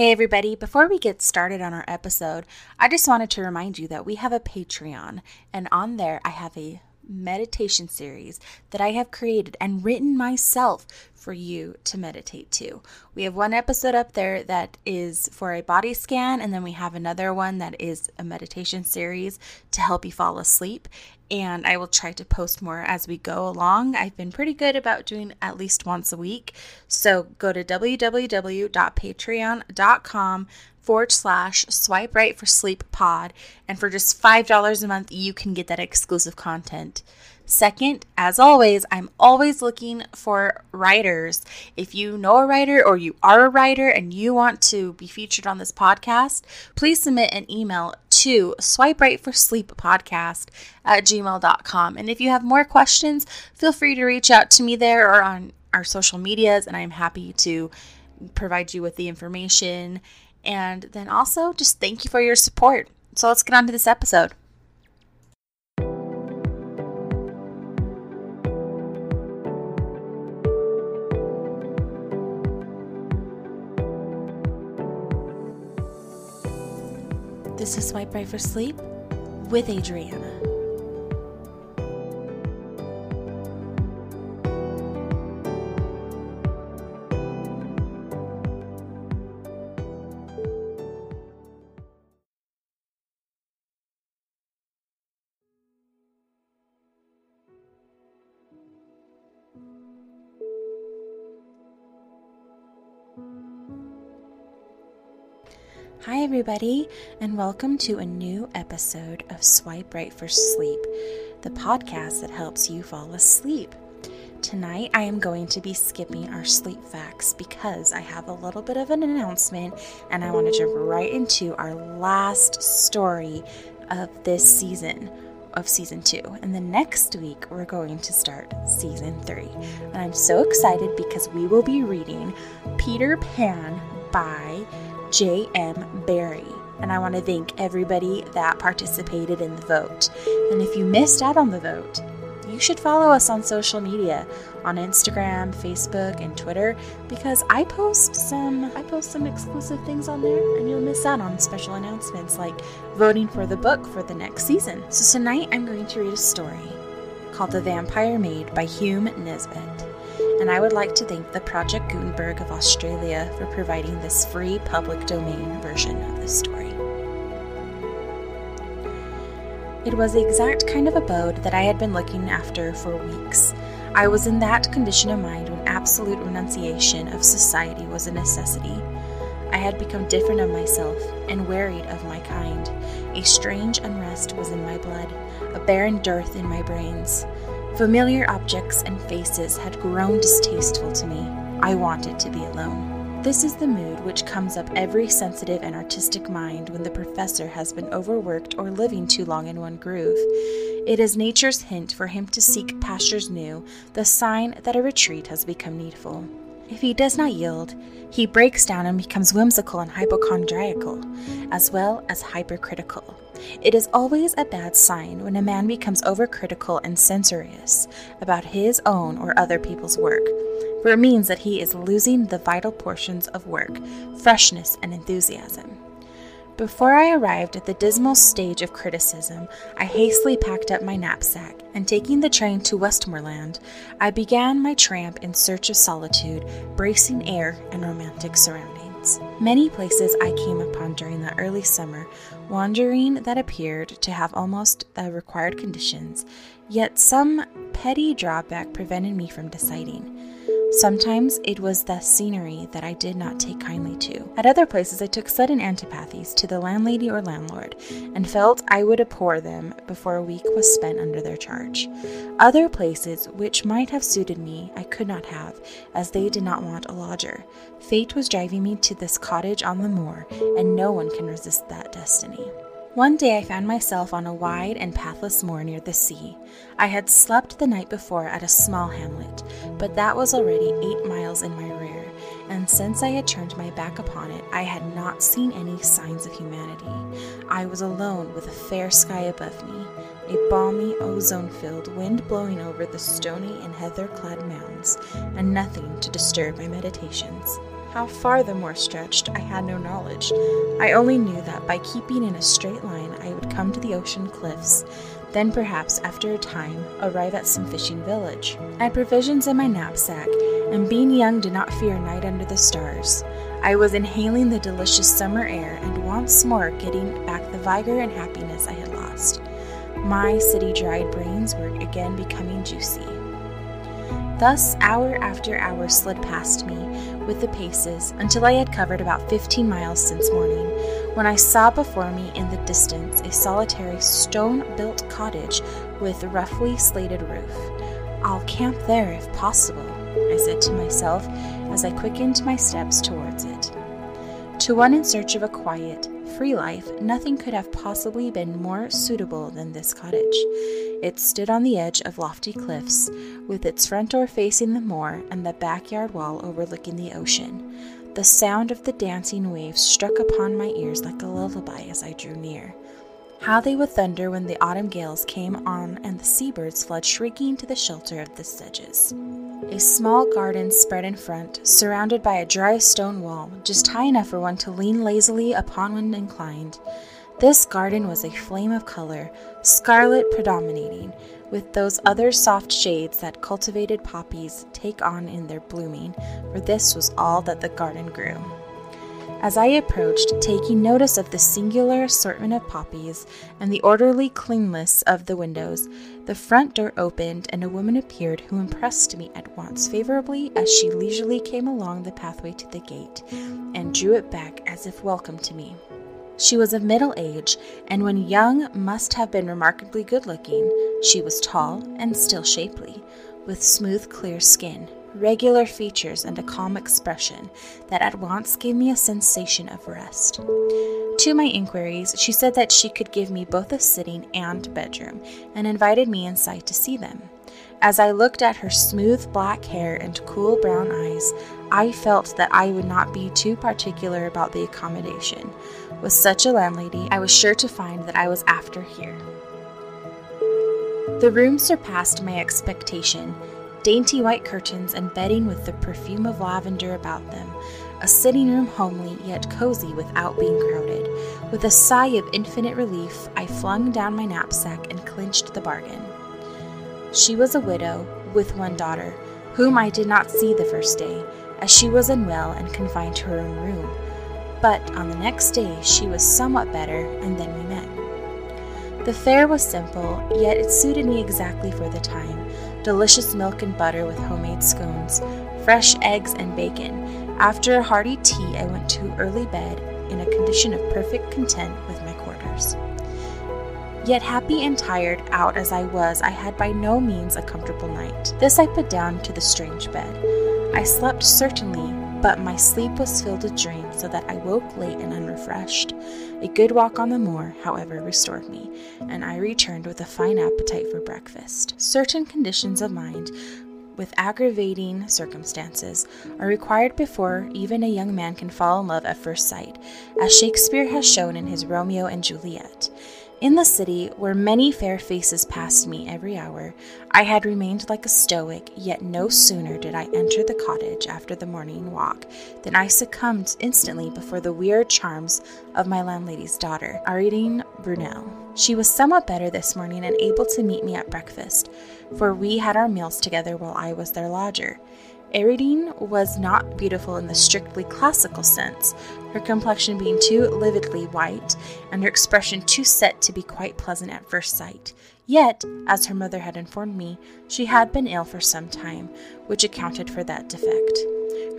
Hey, everybody, before we get started on our episode, I just wanted to remind you that we have a Patreon, and on there I have a meditation series that I have created and written myself for you to meditate to. We have one episode up there that is for a body scan, and then we have another one that is a meditation series to help you fall asleep. And I will try to post more as we go along. I've been pretty good about doing at least once a week. So go to www.patreon.com forward slash swipe right for sleep pod. And for just $5 a month, you can get that exclusive content. Second, as always, I'm always looking for writers. If you know a writer or you are a writer and you want to be featured on this podcast, please submit an email to swipe right for sleep podcast at gmail.com. And if you have more questions, feel free to reach out to me there or on our social medias, and I'm happy to provide you with the information. And then also, just thank you for your support. So let's get on to this episode. This is Swipe Right for Sleep with Adriana. Hi, everybody, and welcome to a new episode of Swipe Right for Sleep, the podcast that helps you fall asleep. Tonight, I am going to be skipping our sleep facts because I have a little bit of an announcement and I want to jump right into our last story of this season of season two. And the next week, we're going to start season three. And I'm so excited because we will be reading Peter Pan by J.M. Barrie. And I want to thank everybody that participated in the vote. And if you missed out on the vote, you should follow us on social media on Instagram, Facebook, and Twitter because I post some I post some exclusive things on there and you'll miss out on special announcements like voting for the book for the next season. So tonight I'm going to read a story called The Vampire Maid by Hume Nisbet and I would like to thank the Project Gutenberg of Australia for providing this free public domain version of this story. It was the exact kind of abode that I had been looking after for weeks. I was in that condition of mind when absolute renunciation of society was a necessity. I had become different of myself and wearied of my kind. A strange unrest was in my blood, a barren dearth in my brains. Familiar objects and faces had grown distasteful to me. I wanted to be alone. This is the mood which comes up every sensitive and artistic mind when the professor has been overworked or living too long in one groove. It is nature's hint for him to seek pastures new, the sign that a retreat has become needful. If he does not yield, he breaks down and becomes whimsical and hypochondriacal, as well as hypercritical. It is always a bad sign when a man becomes overcritical and censorious about his own or other people's work, for it means that he is losing the vital portions of work, freshness, and enthusiasm. Before I arrived at the dismal stage of criticism, I hastily packed up my knapsack, and taking the train to Westmorland, I began my tramp in search of solitude, bracing air, and romantic surroundings. Many places I came upon during the early summer, wandering that appeared to have almost the required conditions, yet some petty drawback prevented me from deciding. Sometimes it was the scenery that I did not take kindly to. At other places, I took sudden antipathies to the landlady or landlord, and felt I would abhor them before a week was spent under their charge. Other places, which might have suited me, I could not have, as they did not want a lodger. Fate was driving me to this cottage on the moor, and no one can resist that destiny. One day I found myself on a wide and pathless moor near the sea. I had slept the night before at a small hamlet, but that was already eight miles in my rear, and since I had turned my back upon it, I had not seen any signs of humanity. I was alone with a fair sky above me, a balmy, ozone filled wind blowing over the stony and heather clad mounds, and nothing to disturb my meditations. How far the moor stretched, I had no knowledge. I only knew that by keeping in a straight line, I would come to the ocean cliffs, then perhaps, after a time, arrive at some fishing village. I had provisions in my knapsack, and being young did not fear night under the stars. I was inhaling the delicious summer air and once more getting back the vigor and happiness I had lost. My city dried brains were again becoming juicy. Thus, hour after hour slid past me with the paces until I had covered about 15 miles since morning, when I saw before me in the distance a solitary stone built cottage with roughly slated roof. I'll camp there if possible, I said to myself as I quickened my steps towards it. To one in search of a quiet, free life, nothing could have possibly been more suitable than this cottage. It stood on the edge of lofty cliffs, with its front door facing the moor and the backyard wall overlooking the ocean. The sound of the dancing waves struck upon my ears like a lullaby as I drew near. How they would thunder when the autumn gales came on and the seabirds fled shrieking to the shelter of the sedges. A small garden spread in front, surrounded by a dry stone wall, just high enough for one to lean lazily upon when inclined. This garden was a flame of color, scarlet predominating, with those other soft shades that cultivated poppies take on in their blooming, for this was all that the garden grew. As I approached, taking notice of the singular assortment of poppies and the orderly cleanliness of the windows, the front door opened and a woman appeared who impressed me at once favorably as she leisurely came along the pathway to the gate and drew it back as if welcome to me. She was of middle age, and when young must have been remarkably good looking. She was tall and still shapely, with smooth, clear skin, regular features, and a calm expression that at once gave me a sensation of rest. To my inquiries, she said that she could give me both a sitting and bedroom, and invited me inside to see them. As I looked at her smooth black hair and cool brown eyes, I felt that I would not be too particular about the accommodation. With such a landlady, I was sure to find that I was after here. The room surpassed my expectation. Dainty white curtains and bedding with the perfume of lavender about them. A sitting room homely yet cozy without being crowded. With a sigh of infinite relief, I flung down my knapsack and clinched the bargain. She was a widow, with one daughter, whom I did not see the first day, as she was unwell and confined to her own room. But on the next day she was somewhat better, and then we met. The fare was simple, yet it suited me exactly for the time. Delicious milk and butter with homemade scones, fresh eggs and bacon. After a hearty tea, I went to early bed in a condition of perfect content with my quarters. Yet, happy and tired out as I was, I had by no means a comfortable night. This I put down to the strange bed. I slept certainly, but my sleep was filled with dreams, so that I woke late and unrefreshed. A good walk on the moor, however, restored me, and I returned with a fine appetite for breakfast. Certain conditions of mind with aggravating circumstances are required before even a young man can fall in love at first sight, as Shakespeare has shown in his Romeo and Juliet. In the city, where many fair faces passed me every hour, I had remained like a stoic, yet no sooner did I enter the cottage after the morning walk than I succumbed instantly before the weird charms of my landlady's daughter, Aridine Brunnell. She was somewhat better this morning and able to meet me at breakfast, for we had our meals together while I was their lodger. Aridine was not beautiful in the strictly classical sense, her complexion being too lividly white and her expression too set to be quite pleasant at first sight. Yet, as her mother had informed me, she had been ill for some time, which accounted for that defect.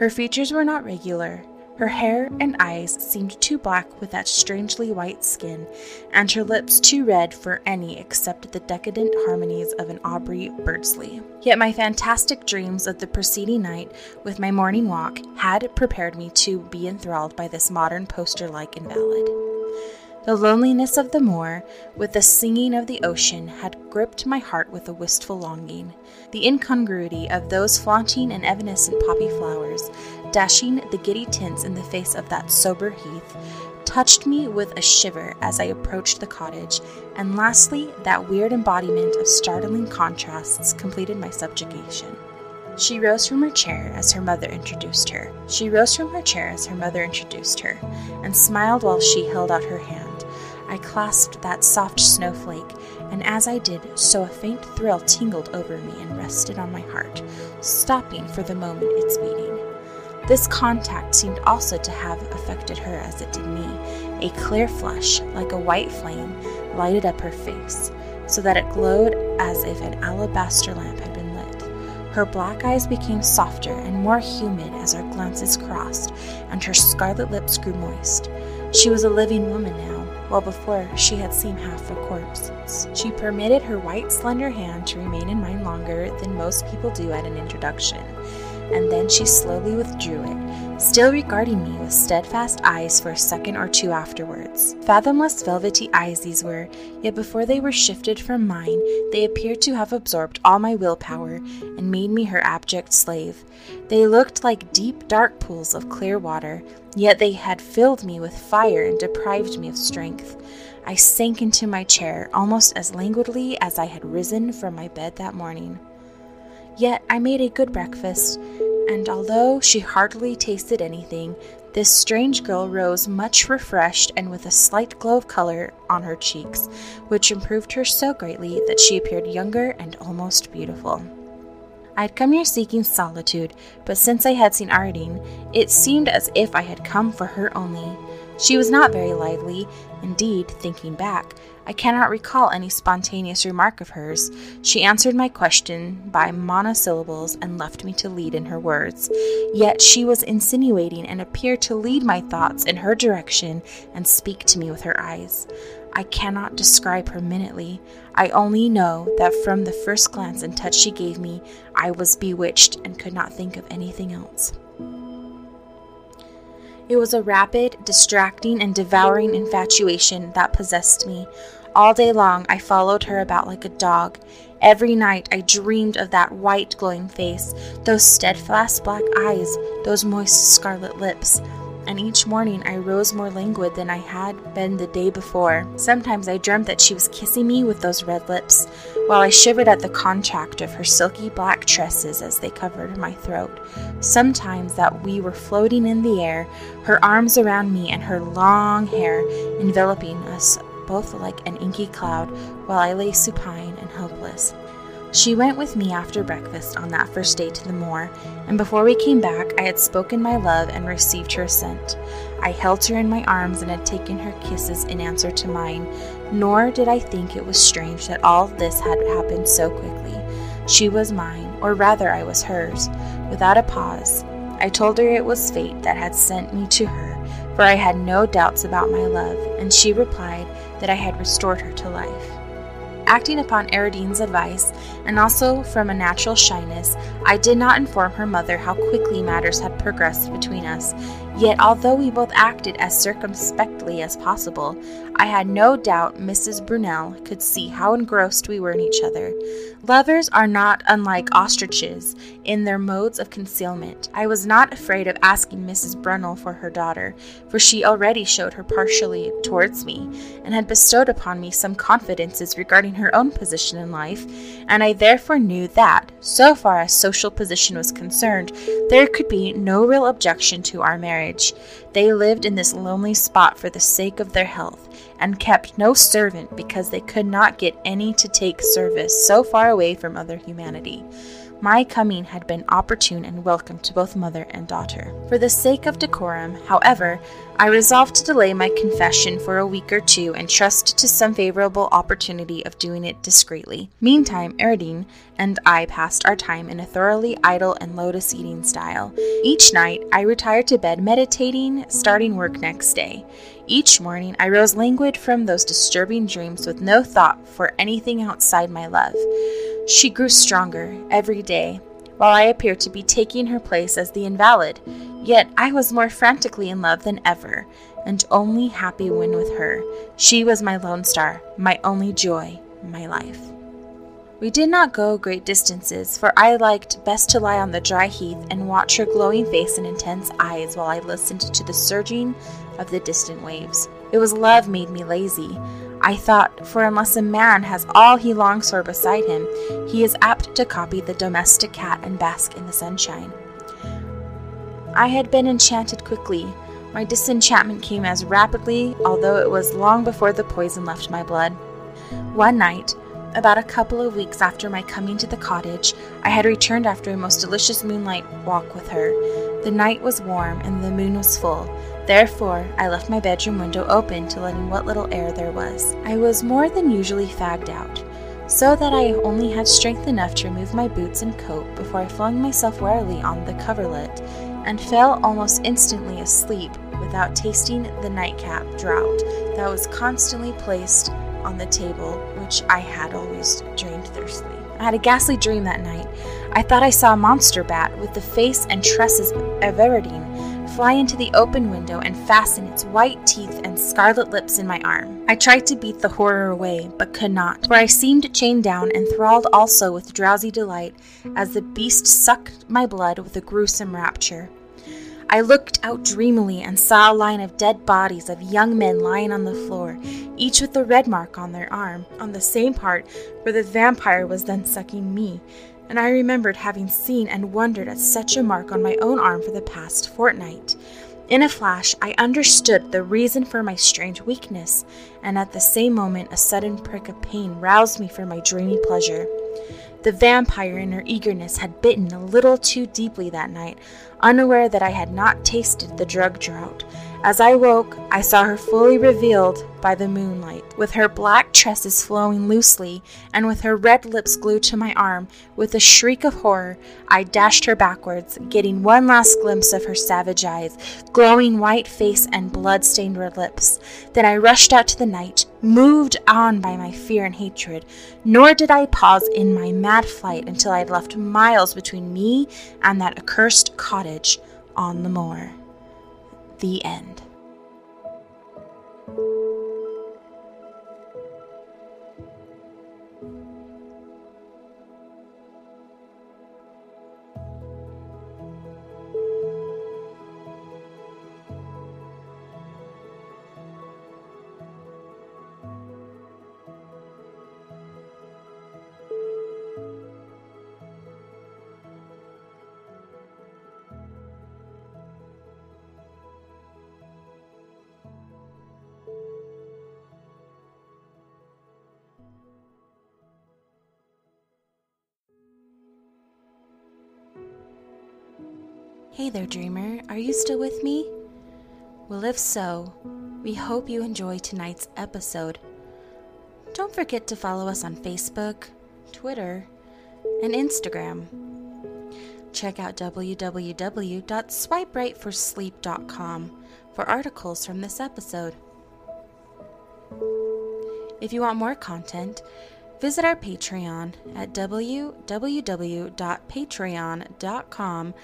Her features were not regular, her hair and eyes seemed too black with that strangely white skin, and her lips too red for any except the decadent harmonies of an Aubrey Beardsley. Yet my fantastic dreams of the preceding night, with my morning walk, had prepared me to be enthralled by this modern poster like invalid. The loneliness of the moor, with the singing of the ocean, had gripped my heart with a wistful longing. The incongruity of those flaunting and evanescent poppy flowers, dashing the giddy tints in the face of that sober heath, touched me with a shiver as I approached the cottage, and lastly, that weird embodiment of startling contrasts completed my subjugation. She rose from her chair as her mother introduced her. She rose from her chair as her mother introduced her, and smiled while she held out her hand. I clasped that soft snowflake, and as I did so, a faint thrill tingled over me and rested on my heart, stopping for the moment its beating. This contact seemed also to have affected her as it did me. A clear flush, like a white flame, lighted up her face, so that it glowed as if an alabaster lamp had been lit. Her black eyes became softer and more humid as our glances crossed, and her scarlet lips grew moist. She was a living woman now, while before she had seemed half a corpse. She permitted her white, slender hand to remain in mine longer than most people do at an introduction and then she slowly withdrew it, still regarding me with steadfast eyes for a second or two afterwards. Fathomless velvety eyes these were, yet before they were shifted from mine, they appeared to have absorbed all my willpower and made me her abject slave. They looked like deep, dark pools of clear water, yet they had filled me with fire and deprived me of strength. I sank into my chair almost as languidly as I had risen from my bed that morning. Yet I made a good breakfast, and although she hardly tasted anything, this strange girl rose much refreshed and with a slight glow of color on her cheeks, which improved her so greatly that she appeared younger and almost beautiful. I had come here seeking solitude, but since I had seen Arden, it seemed as if I had come for her only. She was not very lively. Indeed, thinking back, I cannot recall any spontaneous remark of hers. She answered my question by monosyllables and left me to lead in her words. Yet she was insinuating and appeared to lead my thoughts in her direction and speak to me with her eyes. I cannot describe her minutely. I only know that from the first glance and touch she gave me, I was bewitched and could not think of anything else. It was a rapid, distracting, and devouring infatuation that possessed me. All day long I followed her about like a dog. Every night I dreamed of that white, glowing face, those steadfast black eyes, those moist scarlet lips and each morning I rose more languid than I had been the day before. Sometimes I dreamt that she was kissing me with those red lips, while I shivered at the contract of her silky black tresses as they covered my throat. Sometimes that we were floating in the air, her arms around me and her long hair enveloping us both like an inky cloud, while I lay supine and helpless. She went with me after breakfast on that first day to the moor, and before we came back, I had spoken my love and received her assent. I held her in my arms and had taken her kisses in answer to mine, nor did I think it was strange that all this had happened so quickly. She was mine, or rather, I was hers, without a pause. I told her it was fate that had sent me to her, for I had no doubts about my love, and she replied that I had restored her to life. Acting upon Arden's advice, and also from a natural shyness, I did not inform her mother how quickly matters had progressed between us. Yet, although we both acted as circumspectly as possible, I had no doubt Mrs. Brunnell could see how engrossed we were in each other. Lovers are not unlike ostriches in their modes of concealment. I was not afraid of asking Mrs. Brunnell for her daughter, for she already showed her partially towards me, and had bestowed upon me some confidences regarding her own position in life, and I therefore knew that, so far as social position was concerned, there could be no real objection to our marriage. They lived in this lonely spot for the sake of their health, and kept no servant because they could not get any to take service so far away from other humanity. My coming had been opportune and welcome to both mother and daughter. For the sake of decorum, however, I resolved to delay my confession for a week or two and trust to some favorable opportunity of doing it discreetly. Meantime, Arden and I passed our time in a thoroughly idle and lotus eating style. Each night, I retired to bed meditating, starting work next day. Each morning, I rose languid from those disturbing dreams with no thought for anything outside my love. She grew stronger every day, while I appeared to be taking her place as the invalid. Yet I was more frantically in love than ever, and only happy when with her. She was my lone star, my only joy, my life. We did not go great distances, for I liked best to lie on the dry heath and watch her glowing face and intense eyes while I listened to the surging of the distant waves. It was love made me lazy. I thought, for unless a man has all he longs for beside him, he is apt to copy the domestic cat and bask in the sunshine. I had been enchanted quickly. My disenchantment came as rapidly, although it was long before the poison left my blood. One night, about a couple of weeks after my coming to the cottage, I had returned after a most delicious moonlight walk with her. The night was warm and the moon was full. Therefore, I left my bedroom window open to let in what little air there was. I was more than usually fagged out, so that I only had strength enough to remove my boots and coat before I flung myself warily on the coverlet and fell almost instantly asleep without tasting the nightcap draught that was constantly placed on the table, which I had always dreamed thirstily. I had a ghastly dream that night. I thought I saw a monster bat with the face and tresses of Everdeen fly into the open window and fasten its white teeth and scarlet lips in my arm. I tried to beat the horror away, but could not, for I seemed chained down, enthralled also with drowsy delight, as the beast sucked my blood with a gruesome rapture. I looked out dreamily and saw a line of dead bodies of young men lying on the floor, each with a red mark on their arm, on the same part where the vampire was then sucking me, and I remembered having seen and wondered at such a mark on my own arm for the past fortnight. In a flash, I understood the reason for my strange weakness, and at the same moment, a sudden prick of pain roused me from my dreamy pleasure. The vampire, in her eagerness, had bitten a little too deeply that night, unaware that I had not tasted the drug draught. As I woke, I saw her fully revealed by the moonlight, with her black tresses flowing loosely, and with her red lips glued to my arm. With a shriek of horror, I dashed her backwards, getting one last glimpse of her savage eyes, glowing white face, and blood stained red lips. Then I rushed out to the night, moved on by my fear and hatred, nor did I pause in my mad flight until I had left miles between me and that accursed cottage on the moor. The end. Hey there, dreamer. Are you still with me? Well, if so, we hope you enjoy tonight's episode. Don't forget to follow us on Facebook, Twitter, and Instagram. Check out www.swiperightforsleep.com for articles from this episode. If you want more content, visit our Patreon at www.patreon.com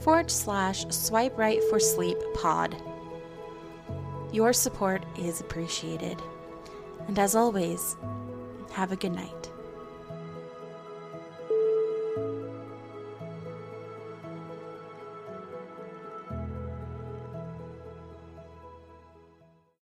forward slash swipe right for sleep pod. Your support is appreciated. And as always, have a good night.